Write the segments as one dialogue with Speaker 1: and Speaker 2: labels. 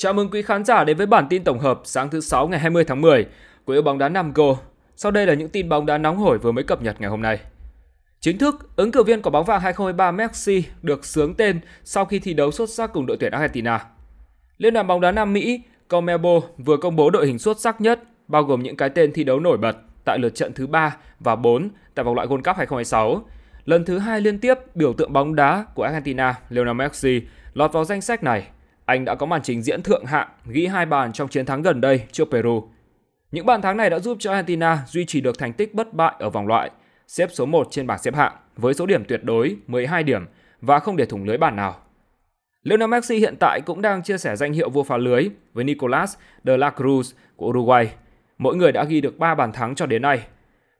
Speaker 1: Chào mừng quý khán giả đến với bản tin tổng hợp sáng thứ 6 ngày 20 tháng 10 của yêu bóng đá Nam Go. Sau đây là những tin bóng đá nóng hổi vừa mới cập nhật ngày hôm nay. Chính thức, ứng cử viên của bóng vàng 2023 Messi được sướng tên sau khi thi đấu xuất sắc cùng đội tuyển Argentina. Liên đoàn bóng đá Nam Mỹ CONMEBOL vừa công bố đội hình xuất sắc nhất, bao gồm những cái tên thi đấu nổi bật tại lượt trận thứ 3 và 4 tại vòng loại World Cup 2026. Lần thứ hai liên tiếp, biểu tượng bóng đá của Argentina Lionel Messi lọt vào danh sách này. Anh đã có màn trình diễn thượng hạng, ghi hai bàn trong chiến thắng gần đây trước Peru. Những bàn thắng này đã giúp cho Argentina duy trì được thành tích bất bại ở vòng loại, xếp số 1 trên bảng xếp hạng với số điểm tuyệt đối 12 điểm và không để thủng lưới bàn nào. Lionel Messi hiện tại cũng đang chia sẻ danh hiệu vua phá lưới với Nicolas de la Cruz của Uruguay. Mỗi người đã ghi được 3 bàn thắng cho đến nay.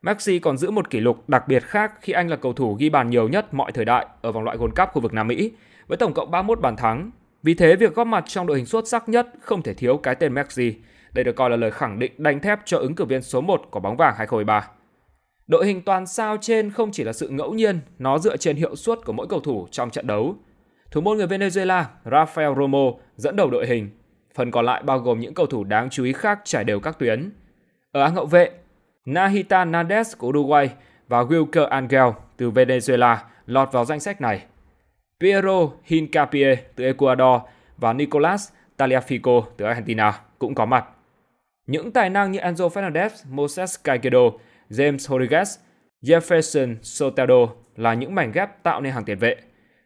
Speaker 1: Messi còn giữ một kỷ lục đặc biệt khác khi anh là cầu thủ ghi bàn nhiều nhất mọi thời đại ở vòng loại World Cup khu vực Nam Mỹ với tổng cộng 31 bàn thắng. Vì thế việc góp mặt trong đội hình xuất sắc nhất không thể thiếu cái tên Messi. Đây được coi là lời khẳng định đanh thép cho ứng cử viên số 1 của bóng vàng 2023. Đội hình toàn sao trên không chỉ là sự ngẫu nhiên, nó dựa trên hiệu suất của mỗi cầu thủ trong trận đấu. Thủ môn người Venezuela Rafael Romo dẫn đầu đội hình. Phần còn lại bao gồm những cầu thủ đáng chú ý khác trải đều các tuyến. Ở hàng hậu vệ, Nahita Nandez của Uruguay và Wilker Angel từ Venezuela lọt vào danh sách này. Piero Hincapié từ Ecuador và Nicolas Taliafico từ Argentina cũng có mặt. Những tài năng như Enzo Fernandez, Moses Caicedo, James Rodriguez, Jefferson Soteldo là những mảnh ghép tạo nên hàng tiền vệ.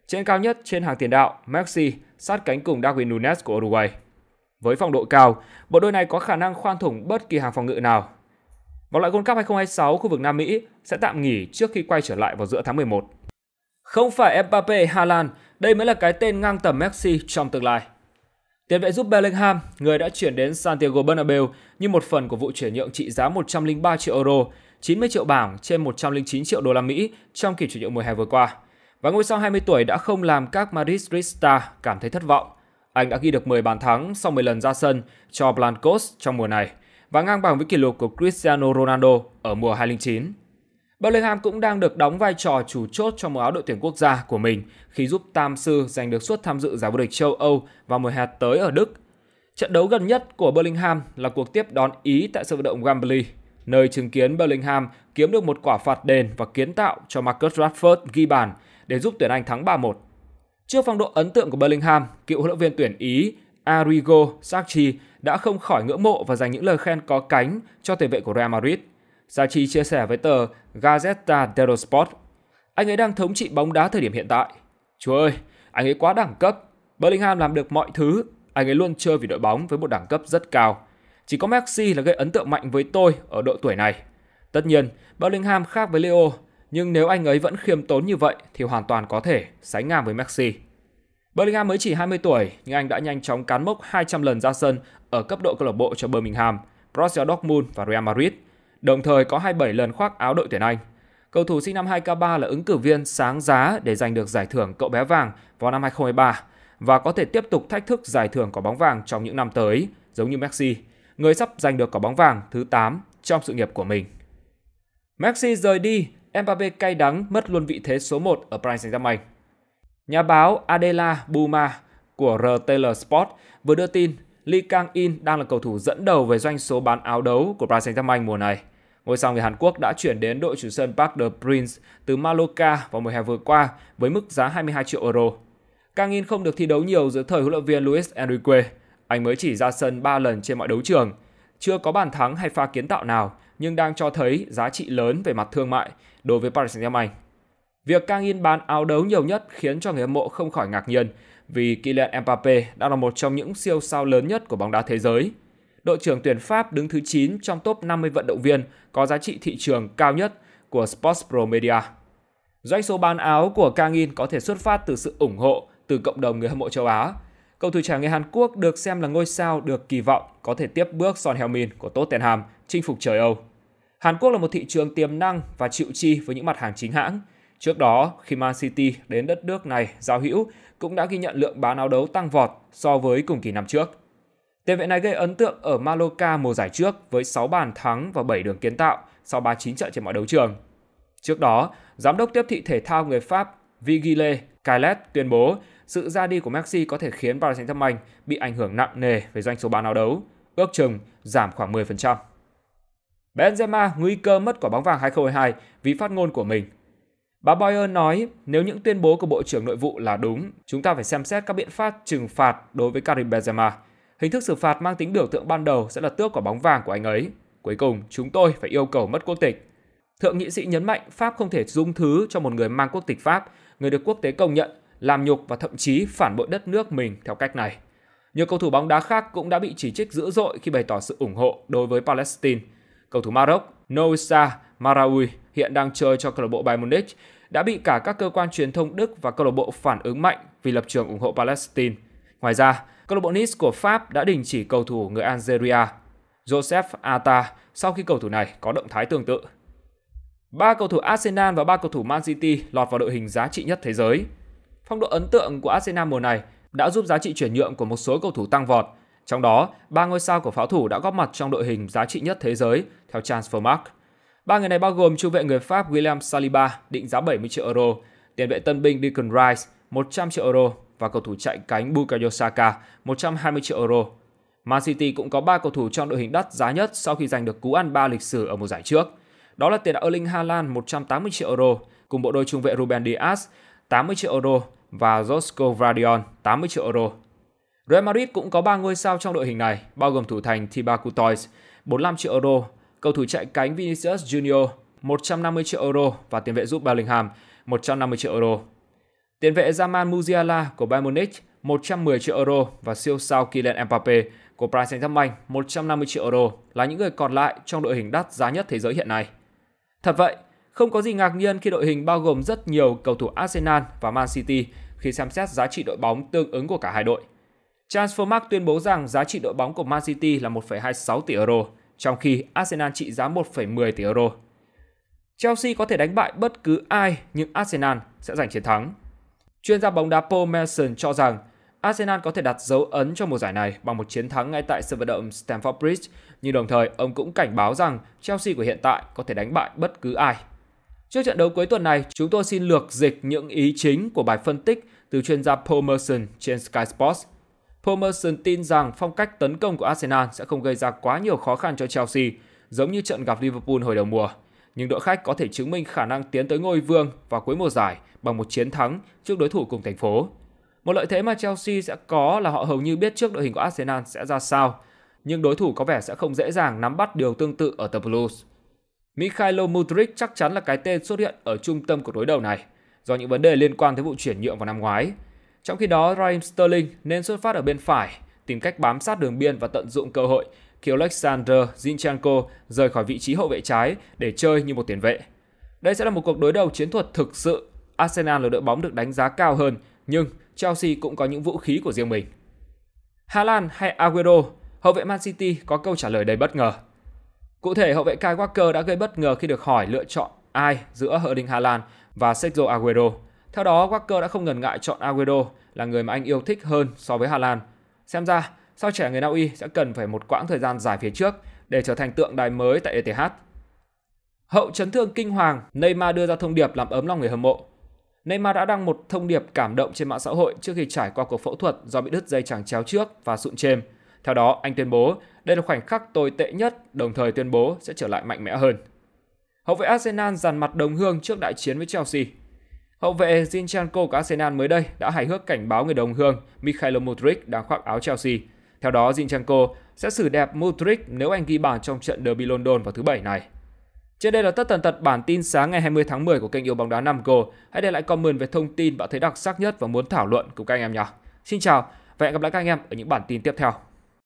Speaker 1: Trên cao nhất trên hàng tiền đạo, Messi sát cánh cùng Darwin Nunes của Uruguay. Với phong độ cao, bộ đôi này có khả năng khoan thủng bất kỳ hàng phòng ngự nào. Vòng loại World Cup 2026 khu vực Nam Mỹ sẽ tạm nghỉ trước khi quay trở lại vào giữa tháng 11. Không phải Mbappe Haaland, đây mới là cái tên ngang tầm Messi trong tương lai. Tiền vệ giúp Bellingham, người đã chuyển đến Santiago Bernabeu như một phần của vụ chuyển nhượng trị giá 103 triệu euro, 90 triệu bảng trên 109 triệu đô la Mỹ trong kỳ chuyển nhượng mùa hè vừa qua. Và ngôi sao 20 tuổi đã không làm các Madridista cảm thấy thất vọng. Anh đã ghi được 10 bàn thắng sau 10 lần ra sân cho Blancos trong mùa này và ngang bằng với kỷ lục của Cristiano Ronaldo ở mùa 2009. Bellingham cũng đang được đóng vai trò chủ chốt trong màu áo đội tuyển quốc gia của mình khi giúp Tam Sư giành được suất tham dự giải vô địch châu Âu vào mùa hè tới ở Đức. Trận đấu gần nhất của Bellingham là cuộc tiếp đón Ý tại sân vận động Wembley, nơi chứng kiến Bellingham kiếm được một quả phạt đền và kiến tạo cho Marcus Rashford ghi bàn để giúp tuyển Anh thắng 3-1. Trước phong độ ấn tượng của Bellingham, cựu huấn luyện viên tuyển Ý Arrigo Sacchi đã không khỏi ngưỡng mộ và dành những lời khen có cánh cho tiền vệ của Real Madrid. Sachi chia sẻ với tờ Gazzetta dello Sport, anh ấy đang thống trị bóng đá thời điểm hiện tại. Chúa ơi, anh ấy quá đẳng cấp. Bellingham làm được mọi thứ, anh ấy luôn chơi vì đội bóng với một đẳng cấp rất cao. Chỉ có Messi là gây ấn tượng mạnh với tôi ở độ tuổi này. Tất nhiên, Bellingham khác với Leo, nhưng nếu anh ấy vẫn khiêm tốn như vậy thì hoàn toàn có thể sánh ngang với Messi. Bellingham mới chỉ 20 tuổi nhưng anh đã nhanh chóng cán mốc 200 lần ra sân ở cấp độ câu lạc bộ cho Birmingham, Borussia Dortmund và Real Madrid, đồng thời có 27 lần khoác áo đội tuyển Anh. Cầu thủ sinh năm 2K3 là ứng cử viên sáng giá để giành được giải thưởng cậu bé vàng vào năm 2023 và có thể tiếp tục thách thức giải thưởng quả bóng vàng trong những năm tới, giống như Messi, người sắp giành được quả bóng vàng thứ 8 trong sự nghiệp của mình. Messi rời đi, Mbappe cay đắng mất luôn vị thế số 1 ở Paris Saint-Germain. Nhà báo Adela Buma của RTL Sport vừa đưa tin Lee Kang-in đang là cầu thủ dẫn đầu về doanh số bán áo đấu của Paris Saint-Germain mùa này. Ngôi sao người Hàn Quốc đã chuyển đến đội chủ sân Park the Prince từ Mallorca vào mùa hè vừa qua với mức giá 22 triệu euro. Kang-in không được thi đấu nhiều dưới thời huấn luyện viên Luis Enrique. Anh mới chỉ ra sân 3 lần trên mọi đấu trường. Chưa có bàn thắng hay pha kiến tạo nào, nhưng đang cho thấy giá trị lớn về mặt thương mại đối với Paris Saint-Germain. Việc Kang In bán áo đấu nhiều nhất khiến cho người hâm mộ không khỏi ngạc nhiên vì Kylian Mbappe đang là một trong những siêu sao lớn nhất của bóng đá thế giới. Đội trưởng tuyển Pháp đứng thứ 9 trong top 50 vận động viên có giá trị thị trường cao nhất của Sports Pro Media. Doanh số bán áo của Kang In có thể xuất phát từ sự ủng hộ từ cộng đồng người hâm mộ châu Á. Cầu thủ trẻ người Hàn Quốc được xem là ngôi sao được kỳ vọng có thể tiếp bước Son Heung-min của Tottenham chinh phục trời Âu. Hàn Quốc là một thị trường tiềm năng và chịu chi với những mặt hàng chính hãng – Trước đó, khi Man City đến đất nước này giao hữu cũng đã ghi nhận lượng bán áo đấu tăng vọt so với cùng kỳ năm trước. Tiền vệ này gây ấn tượng ở Mallorca mùa giải trước với 6 bàn thắng và 7 đường kiến tạo sau 39 trận trên mọi đấu trường. Trước đó, giám đốc tiếp thị thể thao người Pháp Vigile Kailet tuyên bố sự ra đi của Messi có thể khiến Paris Saint-Germain bị ảnh hưởng nặng nề về doanh số bán áo đấu, ước chừng giảm khoảng 10%. Benzema nguy cơ mất quả bóng vàng 2022 vì phát ngôn của mình. Bà Boyer nói nếu những tuyên bố của Bộ trưởng Nội vụ là đúng, chúng ta phải xem xét các biện pháp trừng phạt đối với Karim Benzema. Hình thức xử phạt mang tính biểu tượng ban đầu sẽ là tước quả bóng vàng của anh ấy. Cuối cùng, chúng tôi phải yêu cầu mất quốc tịch. Thượng nghị sĩ nhấn mạnh Pháp không thể dung thứ cho một người mang quốc tịch Pháp, người được quốc tế công nhận, làm nhục và thậm chí phản bội đất nước mình theo cách này. Nhiều cầu thủ bóng đá khác cũng đã bị chỉ trích dữ dội khi bày tỏ sự ủng hộ đối với Palestine. Cầu thủ Maroc Noissa Marawi hiện đang chơi cho câu lạc bộ Bayern Munich đã bị cả các cơ quan truyền thông Đức và câu lạc bộ phản ứng mạnh vì lập trường ủng hộ Palestine. Ngoài ra, câu lạc bộ Nice của Pháp đã đình chỉ cầu thủ người Algeria Joseph Ata sau khi cầu thủ này có động thái tương tự. Ba cầu thủ Arsenal và ba cầu thủ Man City lọt vào đội hình giá trị nhất thế giới. Phong độ ấn tượng của Arsenal mùa này đã giúp giá trị chuyển nhượng của một số cầu thủ tăng vọt. Trong đó, ba ngôi sao của pháo thủ đã góp mặt trong đội hình giá trị nhất thế giới theo Transfermarkt. Ba người này bao gồm trung vệ người Pháp William Saliba định giá 70 triệu euro, tiền vệ tân binh Declan Rice 100 triệu euro và cầu thủ chạy cánh Bukayo Saka 120 triệu euro. Man City cũng có 3 cầu thủ trong đội hình đắt giá nhất sau khi giành được cú ăn 3 lịch sử ở mùa giải trước. Đó là tiền đạo Erling Haaland 180 triệu euro cùng bộ đôi trung vệ Ruben Dias 80 triệu euro và Josko Vradion 80 triệu euro. Real Madrid cũng có 3 ngôi sao trong đội hình này, bao gồm thủ thành Thibaut Courtois 45 triệu euro, cầu thủ chạy cánh Vinicius Junior 150 triệu euro và tiền vệ giúp Bellingham 150 triệu euro. Tiền vệ Jamal Musiala của Bayern Munich 110 triệu euro và siêu sao Kylian Mbappe của Paris Saint-Germain 150 triệu euro là những người còn lại trong đội hình đắt giá nhất thế giới hiện nay. Thật vậy, không có gì ngạc nhiên khi đội hình bao gồm rất nhiều cầu thủ Arsenal và Man City khi xem xét giá trị đội bóng tương ứng của cả hai đội. Transfermarkt tuyên bố rằng giá trị đội bóng của Man City là 1,26 tỷ euro, trong khi Arsenal trị giá 1,10 tỷ euro. Chelsea có thể đánh bại bất cứ ai nhưng Arsenal sẽ giành chiến thắng. Chuyên gia bóng đá Paul Merson cho rằng Arsenal có thể đặt dấu ấn cho mùa giải này bằng một chiến thắng ngay tại sân vận động Stamford Bridge, nhưng đồng thời ông cũng cảnh báo rằng Chelsea của hiện tại có thể đánh bại bất cứ ai. Trước trận đấu cuối tuần này, chúng tôi xin lược dịch những ý chính của bài phân tích từ chuyên gia Paul Merson trên Sky Sports. Paul Merson tin rằng phong cách tấn công của Arsenal sẽ không gây ra quá nhiều khó khăn cho Chelsea, giống như trận gặp Liverpool hồi đầu mùa. Nhưng đội khách có thể chứng minh khả năng tiến tới ngôi vương vào cuối mùa giải bằng một chiến thắng trước đối thủ cùng thành phố. Một lợi thế mà Chelsea sẽ có là họ hầu như biết trước đội hình của Arsenal sẽ ra sao, nhưng đối thủ có vẻ sẽ không dễ dàng nắm bắt điều tương tự ở The Blues. Mikhailo Mudrik chắc chắn là cái tên xuất hiện ở trung tâm của đối đầu này, do những vấn đề liên quan tới vụ chuyển nhượng vào năm ngoái. Trong khi đó, Raheem Sterling nên xuất phát ở bên phải, tìm cách bám sát đường biên và tận dụng cơ hội khi Alexander Zinchenko rời khỏi vị trí hậu vệ trái để chơi như một tiền vệ. Đây sẽ là một cuộc đối đầu chiến thuật thực sự. Arsenal là đội bóng được đánh giá cao hơn, nhưng Chelsea cũng có những vũ khí của riêng mình. Haaland hay Aguero, hậu vệ Man City có câu trả lời đầy bất ngờ. Cụ thể, hậu vệ Kyle Walker đã gây bất ngờ khi được hỏi lựa chọn ai giữa Erling Haaland và Sergio Aguero. Theo đó, Walker đã không ngần ngại chọn Aguero là người mà anh yêu thích hơn so với Haaland. Xem ra, sao trẻ người Na Uy sẽ cần phải một quãng thời gian dài phía trước để trở thành tượng đài mới tại ETH. Hậu chấn thương kinh hoàng, Neymar đưa ra thông điệp làm ấm lòng người hâm mộ. Neymar đã đăng một thông điệp cảm động trên mạng xã hội trước khi trải qua cuộc phẫu thuật do bị đứt dây chằng chéo trước và sụn chêm. Theo đó, anh tuyên bố đây là khoảnh khắc tồi tệ nhất, đồng thời tuyên bố sẽ trở lại mạnh mẽ hơn. Hậu vệ Arsenal dàn mặt đồng hương trước đại chiến với Chelsea. Hậu vệ Zinchenko của Arsenal mới đây đã hài hước cảnh báo người đồng hương Mikhailo Mudrik đang khoác áo Chelsea. Theo đó, Zinchenko sẽ xử đẹp Mudryk nếu anh ghi bàn trong trận derby London vào thứ Bảy này. Trên đây là tất tần tật bản tin sáng ngày 20 tháng 10 của kênh Yêu Bóng Đá 5Go. Hãy để lại comment về thông tin bạn thấy đặc sắc nhất và muốn thảo luận cùng các anh em nhé. Xin chào và hẹn gặp lại các anh em ở những bản tin tiếp theo.